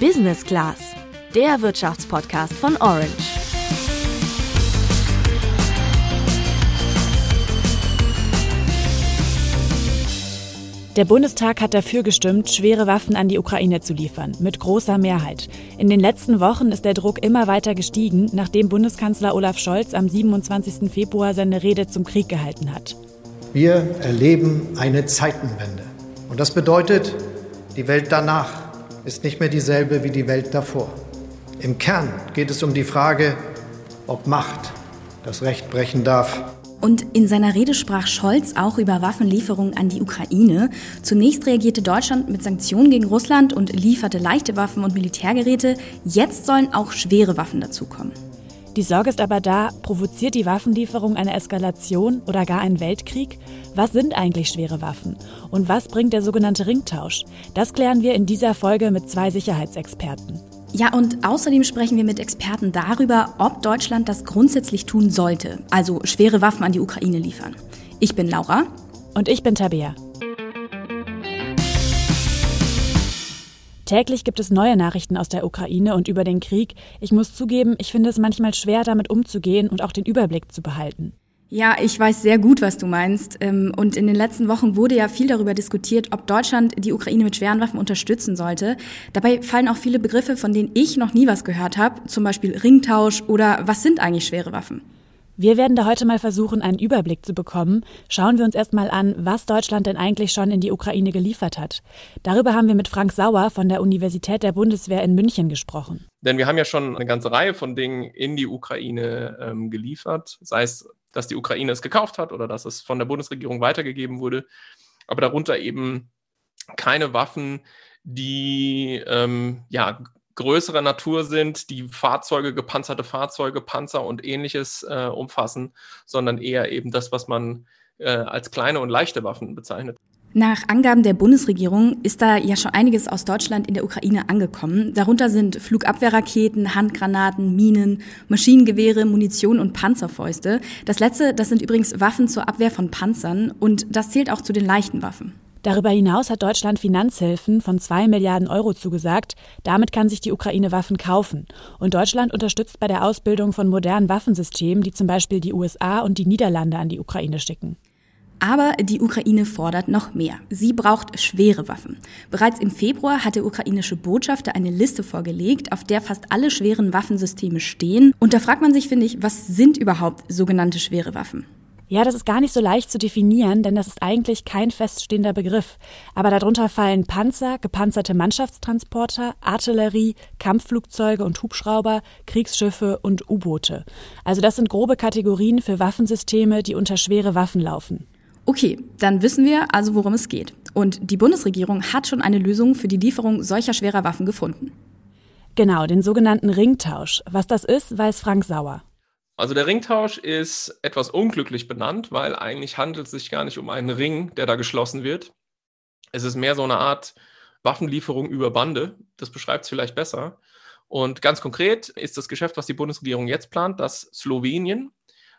Business Class, der Wirtschaftspodcast von Orange. Der Bundestag hat dafür gestimmt, schwere Waffen an die Ukraine zu liefern, mit großer Mehrheit. In den letzten Wochen ist der Druck immer weiter gestiegen, nachdem Bundeskanzler Olaf Scholz am 27. Februar seine Rede zum Krieg gehalten hat. Wir erleben eine Zeitenwende. Und das bedeutet, die Welt danach ist nicht mehr dieselbe wie die Welt davor. Im Kern geht es um die Frage, ob Macht das Recht brechen darf und in seiner Rede sprach Scholz auch über Waffenlieferungen an die Ukraine. Zunächst reagierte Deutschland mit Sanktionen gegen Russland und lieferte leichte Waffen und Militärgeräte. Jetzt sollen auch schwere Waffen dazukommen. Die Sorge ist aber da, provoziert die Waffenlieferung eine Eskalation oder gar einen Weltkrieg? Was sind eigentlich schwere Waffen? Und was bringt der sogenannte Ringtausch? Das klären wir in dieser Folge mit zwei Sicherheitsexperten. Ja, und außerdem sprechen wir mit Experten darüber, ob Deutschland das grundsätzlich tun sollte, also schwere Waffen an die Ukraine liefern. Ich bin Laura. Und ich bin Tabea. Täglich gibt es neue Nachrichten aus der Ukraine und über den Krieg. Ich muss zugeben, ich finde es manchmal schwer, damit umzugehen und auch den Überblick zu behalten. Ja, ich weiß sehr gut, was du meinst. Ähm, und in den letzten Wochen wurde ja viel darüber diskutiert, ob Deutschland die Ukraine mit schweren Waffen unterstützen sollte. Dabei fallen auch viele Begriffe, von denen ich noch nie was gehört habe, zum Beispiel Ringtausch oder was sind eigentlich schwere Waffen? Wir werden da heute mal versuchen, einen Überblick zu bekommen. Schauen wir uns erstmal an, was Deutschland denn eigentlich schon in die Ukraine geliefert hat. Darüber haben wir mit Frank Sauer von der Universität der Bundeswehr in München gesprochen. Denn wir haben ja schon eine ganze Reihe von Dingen in die Ukraine ähm, geliefert, sei es dass die Ukraine es gekauft hat oder dass es von der Bundesregierung weitergegeben wurde. Aber darunter eben keine Waffen, die ähm, ja, größerer Natur sind, die Fahrzeuge, gepanzerte Fahrzeuge, Panzer und ähnliches äh, umfassen, sondern eher eben das, was man äh, als kleine und leichte Waffen bezeichnet. Nach Angaben der Bundesregierung ist da ja schon einiges aus Deutschland in der Ukraine angekommen. Darunter sind Flugabwehrraketen, Handgranaten, Minen, Maschinengewehre, Munition und Panzerfäuste. Das letzte, das sind übrigens Waffen zur Abwehr von Panzern und das zählt auch zu den leichten Waffen. Darüber hinaus hat Deutschland Finanzhilfen von zwei Milliarden Euro zugesagt. Damit kann sich die Ukraine Waffen kaufen. Und Deutschland unterstützt bei der Ausbildung von modernen Waffensystemen, die zum Beispiel die USA und die Niederlande an die Ukraine schicken. Aber die Ukraine fordert noch mehr. Sie braucht schwere Waffen. Bereits im Februar hat der ukrainische Botschafter eine Liste vorgelegt, auf der fast alle schweren Waffensysteme stehen. Und da fragt man sich, finde ich, was sind überhaupt sogenannte schwere Waffen? Ja, das ist gar nicht so leicht zu definieren, denn das ist eigentlich kein feststehender Begriff. Aber darunter fallen Panzer, gepanzerte Mannschaftstransporter, Artillerie, Kampfflugzeuge und Hubschrauber, Kriegsschiffe und U-Boote. Also das sind grobe Kategorien für Waffensysteme, die unter schwere Waffen laufen. Okay, dann wissen wir also, worum es geht. Und die Bundesregierung hat schon eine Lösung für die Lieferung solcher schwerer Waffen gefunden. Genau, den sogenannten Ringtausch. Was das ist, weiß Frank Sauer. Also der Ringtausch ist etwas unglücklich benannt, weil eigentlich handelt es sich gar nicht um einen Ring, der da geschlossen wird. Es ist mehr so eine Art Waffenlieferung über Bande. Das beschreibt es vielleicht besser. Und ganz konkret ist das Geschäft, was die Bundesregierung jetzt plant, dass Slowenien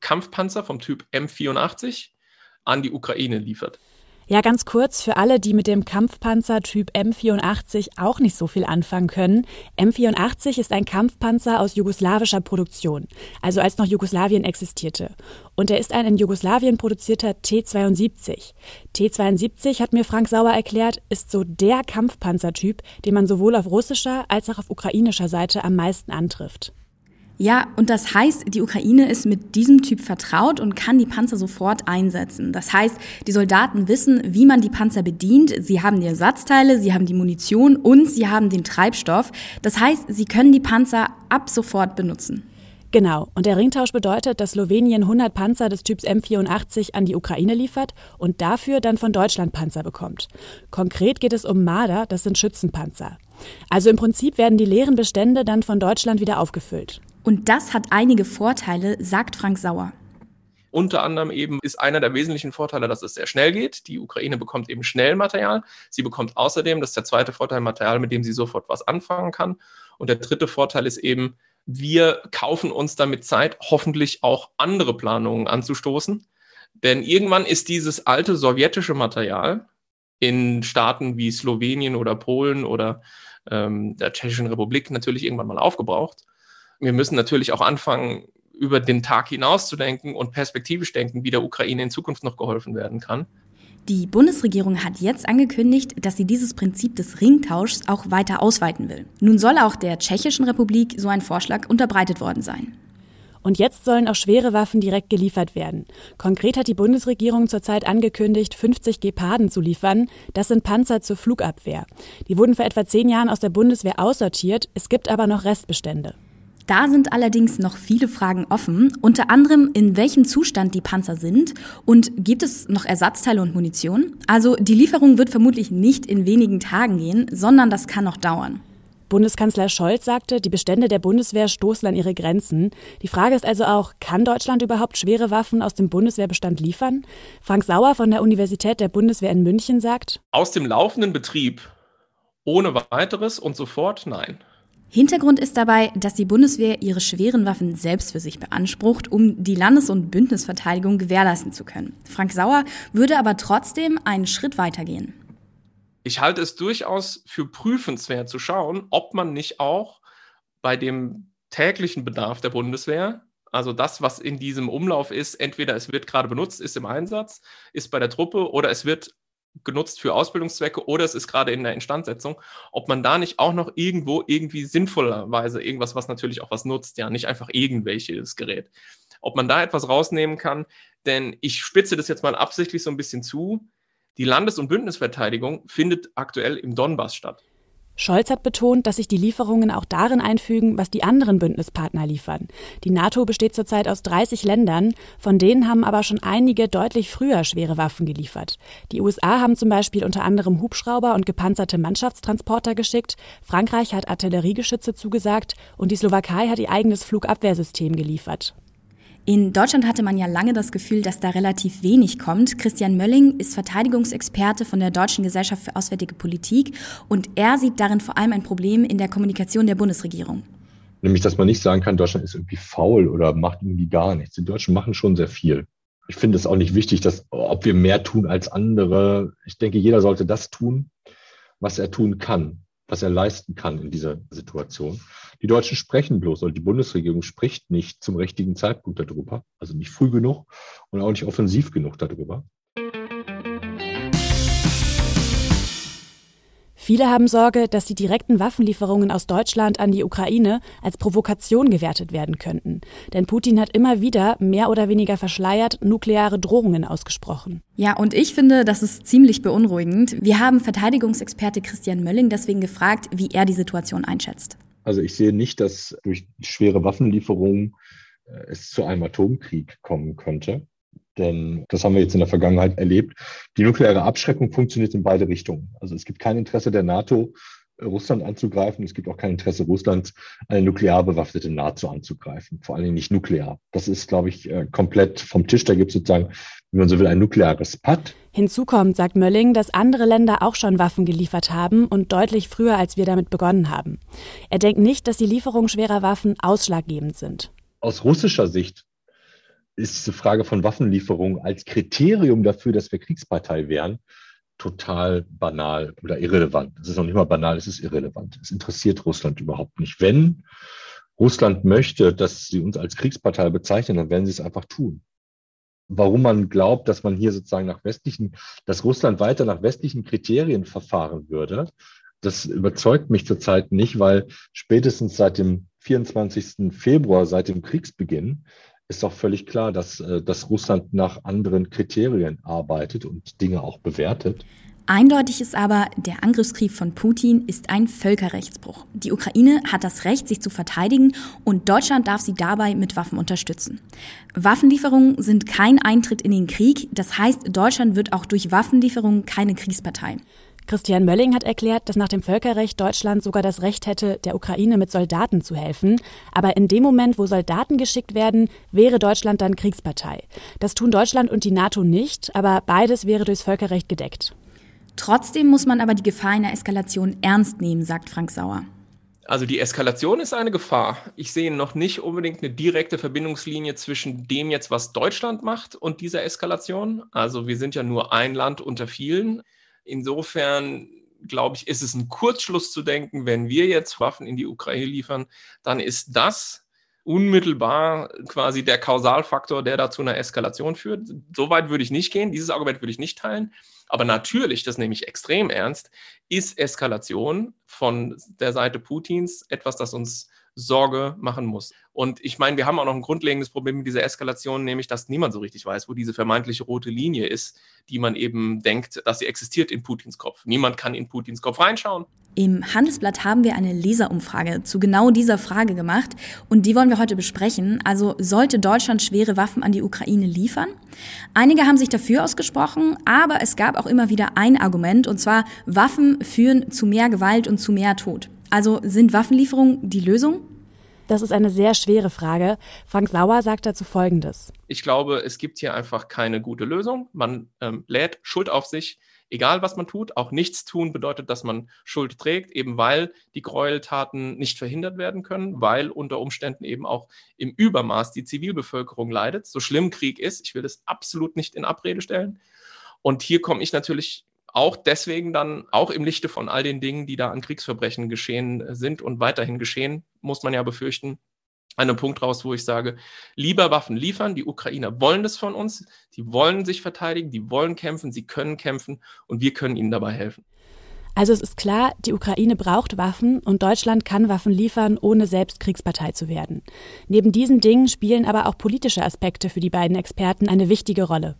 Kampfpanzer vom Typ M84 an die Ukraine liefert. Ja, ganz kurz für alle, die mit dem Kampfpanzer Typ M84 auch nicht so viel anfangen können. M84 ist ein Kampfpanzer aus jugoslawischer Produktion, also als noch Jugoslawien existierte. Und er ist ein in Jugoslawien produzierter T-72. T-72, hat mir Frank Sauer erklärt, ist so der Kampfpanzertyp, den man sowohl auf russischer als auch auf ukrainischer Seite am meisten antrifft. Ja, und das heißt, die Ukraine ist mit diesem Typ vertraut und kann die Panzer sofort einsetzen. Das heißt, die Soldaten wissen, wie man die Panzer bedient. Sie haben die Ersatzteile, sie haben die Munition und sie haben den Treibstoff. Das heißt, sie können die Panzer ab sofort benutzen. Genau. Und der Ringtausch bedeutet, dass Slowenien 100 Panzer des Typs M84 an die Ukraine liefert und dafür dann von Deutschland Panzer bekommt. Konkret geht es um Marder, das sind Schützenpanzer. Also im Prinzip werden die leeren Bestände dann von Deutschland wieder aufgefüllt. Und das hat einige Vorteile, sagt Frank Sauer. Unter anderem eben ist einer der wesentlichen Vorteile, dass es sehr schnell geht. Die Ukraine bekommt eben schnell Material. Sie bekommt außerdem, das ist der zweite Vorteil, Material, mit dem sie sofort was anfangen kann. Und der dritte Vorteil ist eben, wir kaufen uns damit Zeit, hoffentlich auch andere Planungen anzustoßen. Denn irgendwann ist dieses alte sowjetische Material in Staaten wie Slowenien oder Polen oder ähm, der Tschechischen Republik natürlich irgendwann mal aufgebraucht. Wir müssen natürlich auch anfangen, über den Tag hinaus zu denken und perspektivisch denken, wie der Ukraine in Zukunft noch geholfen werden kann. Die Bundesregierung hat jetzt angekündigt, dass sie dieses Prinzip des Ringtauschs auch weiter ausweiten will. Nun soll auch der Tschechischen Republik so ein Vorschlag unterbreitet worden sein. Und jetzt sollen auch schwere Waffen direkt geliefert werden. Konkret hat die Bundesregierung zurzeit angekündigt, 50 Geparden zu liefern. Das sind Panzer zur Flugabwehr. Die wurden vor etwa zehn Jahren aus der Bundeswehr aussortiert. Es gibt aber noch Restbestände. Da sind allerdings noch viele Fragen offen, unter anderem in welchem Zustand die Panzer sind und gibt es noch Ersatzteile und Munition? Also die Lieferung wird vermutlich nicht in wenigen Tagen gehen, sondern das kann noch dauern. Bundeskanzler Scholz sagte, die Bestände der Bundeswehr stoßen an ihre Grenzen. Die Frage ist also auch, kann Deutschland überhaupt schwere Waffen aus dem Bundeswehrbestand liefern? Frank Sauer von der Universität der Bundeswehr in München sagt, aus dem laufenden Betrieb ohne weiteres und sofort nein. Hintergrund ist dabei, dass die Bundeswehr ihre schweren Waffen selbst für sich beansprucht, um die Landes- und Bündnisverteidigung gewährleisten zu können. Frank Sauer würde aber trotzdem einen Schritt weitergehen. Ich halte es durchaus für prüfenswert zu schauen, ob man nicht auch bei dem täglichen Bedarf der Bundeswehr, also das, was in diesem Umlauf ist, entweder es wird gerade benutzt, ist im Einsatz, ist bei der Truppe oder es wird genutzt für Ausbildungszwecke oder es ist gerade in der Instandsetzung, ob man da nicht auch noch irgendwo irgendwie sinnvollerweise irgendwas, was natürlich auch was nutzt, ja, nicht einfach irgendwelches Gerät. Ob man da etwas rausnehmen kann, denn ich spitze das jetzt mal absichtlich so ein bisschen zu. Die Landes- und Bündnisverteidigung findet aktuell im Donbass statt. Scholz hat betont, dass sich die Lieferungen auch darin einfügen, was die anderen Bündnispartner liefern. Die NATO besteht zurzeit aus 30 Ländern, von denen haben aber schon einige deutlich früher schwere Waffen geliefert. Die USA haben zum Beispiel unter anderem Hubschrauber und gepanzerte Mannschaftstransporter geschickt, Frankreich hat Artilleriegeschütze zugesagt und die Slowakei hat ihr eigenes Flugabwehrsystem geliefert. In Deutschland hatte man ja lange das Gefühl, dass da relativ wenig kommt. Christian Mölling ist Verteidigungsexperte von der Deutschen Gesellschaft für Auswärtige Politik und er sieht darin vor allem ein Problem in der Kommunikation der Bundesregierung. Nämlich, dass man nicht sagen kann, Deutschland ist irgendwie faul oder macht irgendwie gar nichts. Die Deutschen machen schon sehr viel. Ich finde es auch nicht wichtig, dass, ob wir mehr tun als andere. Ich denke, jeder sollte das tun, was er tun kann was er leisten kann in dieser Situation. Die Deutschen sprechen bloß, oder die Bundesregierung spricht nicht zum richtigen Zeitpunkt darüber, also nicht früh genug und auch nicht offensiv genug darüber. Viele haben Sorge, dass die direkten Waffenlieferungen aus Deutschland an die Ukraine als Provokation gewertet werden könnten. Denn Putin hat immer wieder, mehr oder weniger verschleiert, nukleare Drohungen ausgesprochen. Ja, und ich finde, das ist ziemlich beunruhigend. Wir haben Verteidigungsexperte Christian Mölling deswegen gefragt, wie er die Situation einschätzt. Also ich sehe nicht, dass durch schwere Waffenlieferungen äh, es zu einem Atomkrieg kommen könnte. Denn das haben wir jetzt in der Vergangenheit erlebt. Die nukleare Abschreckung funktioniert in beide Richtungen. Also es gibt kein Interesse der NATO, Russland anzugreifen. Es gibt auch kein Interesse Russlands, eine nuklear bewaffnete NATO anzugreifen. Vor allen Dingen nicht nuklear. Das ist, glaube ich, äh, komplett vom Tisch. Da gibt es sozusagen, wenn man so will, ein nukleares Pad. Hinzu kommt, sagt Mölling, dass andere Länder auch schon Waffen geliefert haben und deutlich früher, als wir damit begonnen haben. Er denkt nicht, dass die Lieferung schwerer Waffen ausschlaggebend sind. Aus russischer Sicht ist diese Frage von Waffenlieferungen als Kriterium dafür, dass wir Kriegspartei wären, total banal oder irrelevant. Es ist noch nicht mal banal, es ist irrelevant. Es interessiert Russland überhaupt nicht. Wenn Russland möchte, dass sie uns als Kriegspartei bezeichnen, dann werden sie es einfach tun. Warum man glaubt, dass man hier sozusagen nach westlichen, dass Russland weiter nach westlichen Kriterien verfahren würde, das überzeugt mich zurzeit nicht, weil spätestens seit dem 24. Februar, seit dem Kriegsbeginn, ist doch völlig klar, dass, äh, dass Russland nach anderen Kriterien arbeitet und Dinge auch bewertet. Eindeutig ist aber, der Angriffskrieg von Putin ist ein Völkerrechtsbruch. Die Ukraine hat das Recht, sich zu verteidigen und Deutschland darf sie dabei mit Waffen unterstützen. Waffenlieferungen sind kein Eintritt in den Krieg, das heißt, Deutschland wird auch durch Waffenlieferungen keine Kriegspartei. Christian Mölling hat erklärt, dass nach dem Völkerrecht Deutschland sogar das Recht hätte, der Ukraine mit Soldaten zu helfen. Aber in dem Moment, wo Soldaten geschickt werden, wäre Deutschland dann Kriegspartei. Das tun Deutschland und die NATO nicht, aber beides wäre durchs Völkerrecht gedeckt. Trotzdem muss man aber die Gefahr einer Eskalation ernst nehmen, sagt Frank Sauer. Also die Eskalation ist eine Gefahr. Ich sehe noch nicht unbedingt eine direkte Verbindungslinie zwischen dem jetzt, was Deutschland macht und dieser Eskalation. Also wir sind ja nur ein Land unter vielen. Insofern glaube ich, ist es ein Kurzschluss zu denken, wenn wir jetzt Waffen in die Ukraine liefern, dann ist das unmittelbar quasi der Kausalfaktor, der da zu einer Eskalation führt. So weit würde ich nicht gehen, dieses Argument würde ich nicht teilen. Aber natürlich, das nehme ich extrem ernst, ist Eskalation von der Seite Putins etwas, das uns Sorge machen muss. Und ich meine, wir haben auch noch ein grundlegendes Problem mit dieser Eskalation, nämlich, dass niemand so richtig weiß, wo diese vermeintliche rote Linie ist, die man eben denkt, dass sie existiert in Putins Kopf. Niemand kann in Putins Kopf reinschauen. Im Handelsblatt haben wir eine Leserumfrage zu genau dieser Frage gemacht und die wollen wir heute besprechen. Also sollte Deutschland schwere Waffen an die Ukraine liefern? Einige haben sich dafür ausgesprochen, aber es gab auch immer wieder ein Argument und zwar Waffen führen zu mehr Gewalt und zu mehr Tod. Also sind Waffenlieferungen die Lösung? Das ist eine sehr schwere Frage. Frank Sauer sagt dazu Folgendes. Ich glaube, es gibt hier einfach keine gute Lösung. Man ähm, lädt Schuld auf sich, egal was man tut. Auch nichts tun bedeutet, dass man Schuld trägt, eben weil die Gräueltaten nicht verhindert werden können, weil unter Umständen eben auch im Übermaß die Zivilbevölkerung leidet. So schlimm Krieg ist, ich will das absolut nicht in Abrede stellen. Und hier komme ich natürlich auch deswegen dann, auch im Lichte von all den Dingen, die da an Kriegsverbrechen geschehen sind und weiterhin geschehen, muss man ja befürchten, einen Punkt raus, wo ich sage, lieber Waffen liefern. Die Ukrainer wollen das von uns. Die wollen sich verteidigen, die wollen kämpfen, sie können kämpfen und wir können ihnen dabei helfen. Also es ist klar, die Ukraine braucht Waffen und Deutschland kann Waffen liefern, ohne selbst Kriegspartei zu werden. Neben diesen Dingen spielen aber auch politische Aspekte für die beiden Experten eine wichtige Rolle.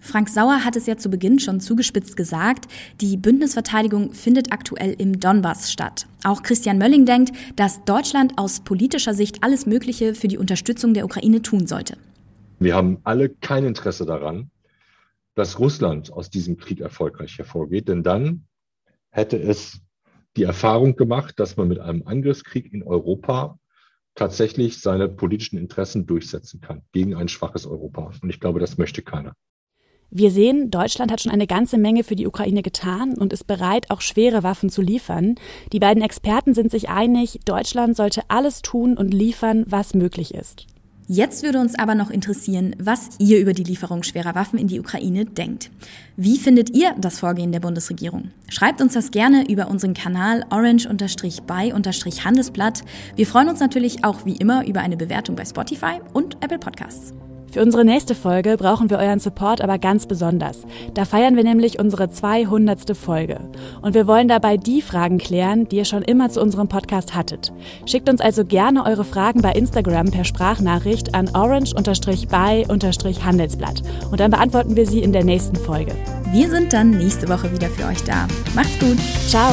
Frank Sauer hat es ja zu Beginn schon zugespitzt gesagt, die Bündnisverteidigung findet aktuell im Donbass statt. Auch Christian Mölling denkt, dass Deutschland aus politischer Sicht alles Mögliche für die Unterstützung der Ukraine tun sollte. Wir haben alle kein Interesse daran, dass Russland aus diesem Krieg erfolgreich hervorgeht, denn dann hätte es die Erfahrung gemacht, dass man mit einem Angriffskrieg in Europa tatsächlich seine politischen Interessen durchsetzen kann gegen ein schwaches Europa. Und ich glaube, das möchte keiner. Wir sehen, Deutschland hat schon eine ganze Menge für die Ukraine getan und ist bereit, auch schwere Waffen zu liefern. Die beiden Experten sind sich einig, Deutschland sollte alles tun und liefern, was möglich ist. Jetzt würde uns aber noch interessieren, was ihr über die Lieferung schwerer Waffen in die Ukraine denkt. Wie findet ihr das Vorgehen der Bundesregierung? Schreibt uns das gerne über unseren Kanal orange-by-handelsblatt. Wir freuen uns natürlich auch wie immer über eine Bewertung bei Spotify und Apple Podcasts. Für unsere nächste Folge brauchen wir euren Support aber ganz besonders. Da feiern wir nämlich unsere 200. Folge. Und wir wollen dabei die Fragen klären, die ihr schon immer zu unserem Podcast hattet. Schickt uns also gerne eure Fragen bei Instagram per Sprachnachricht an orange-by-handelsblatt. Und dann beantworten wir sie in der nächsten Folge. Wir sind dann nächste Woche wieder für euch da. Macht's gut. Ciao.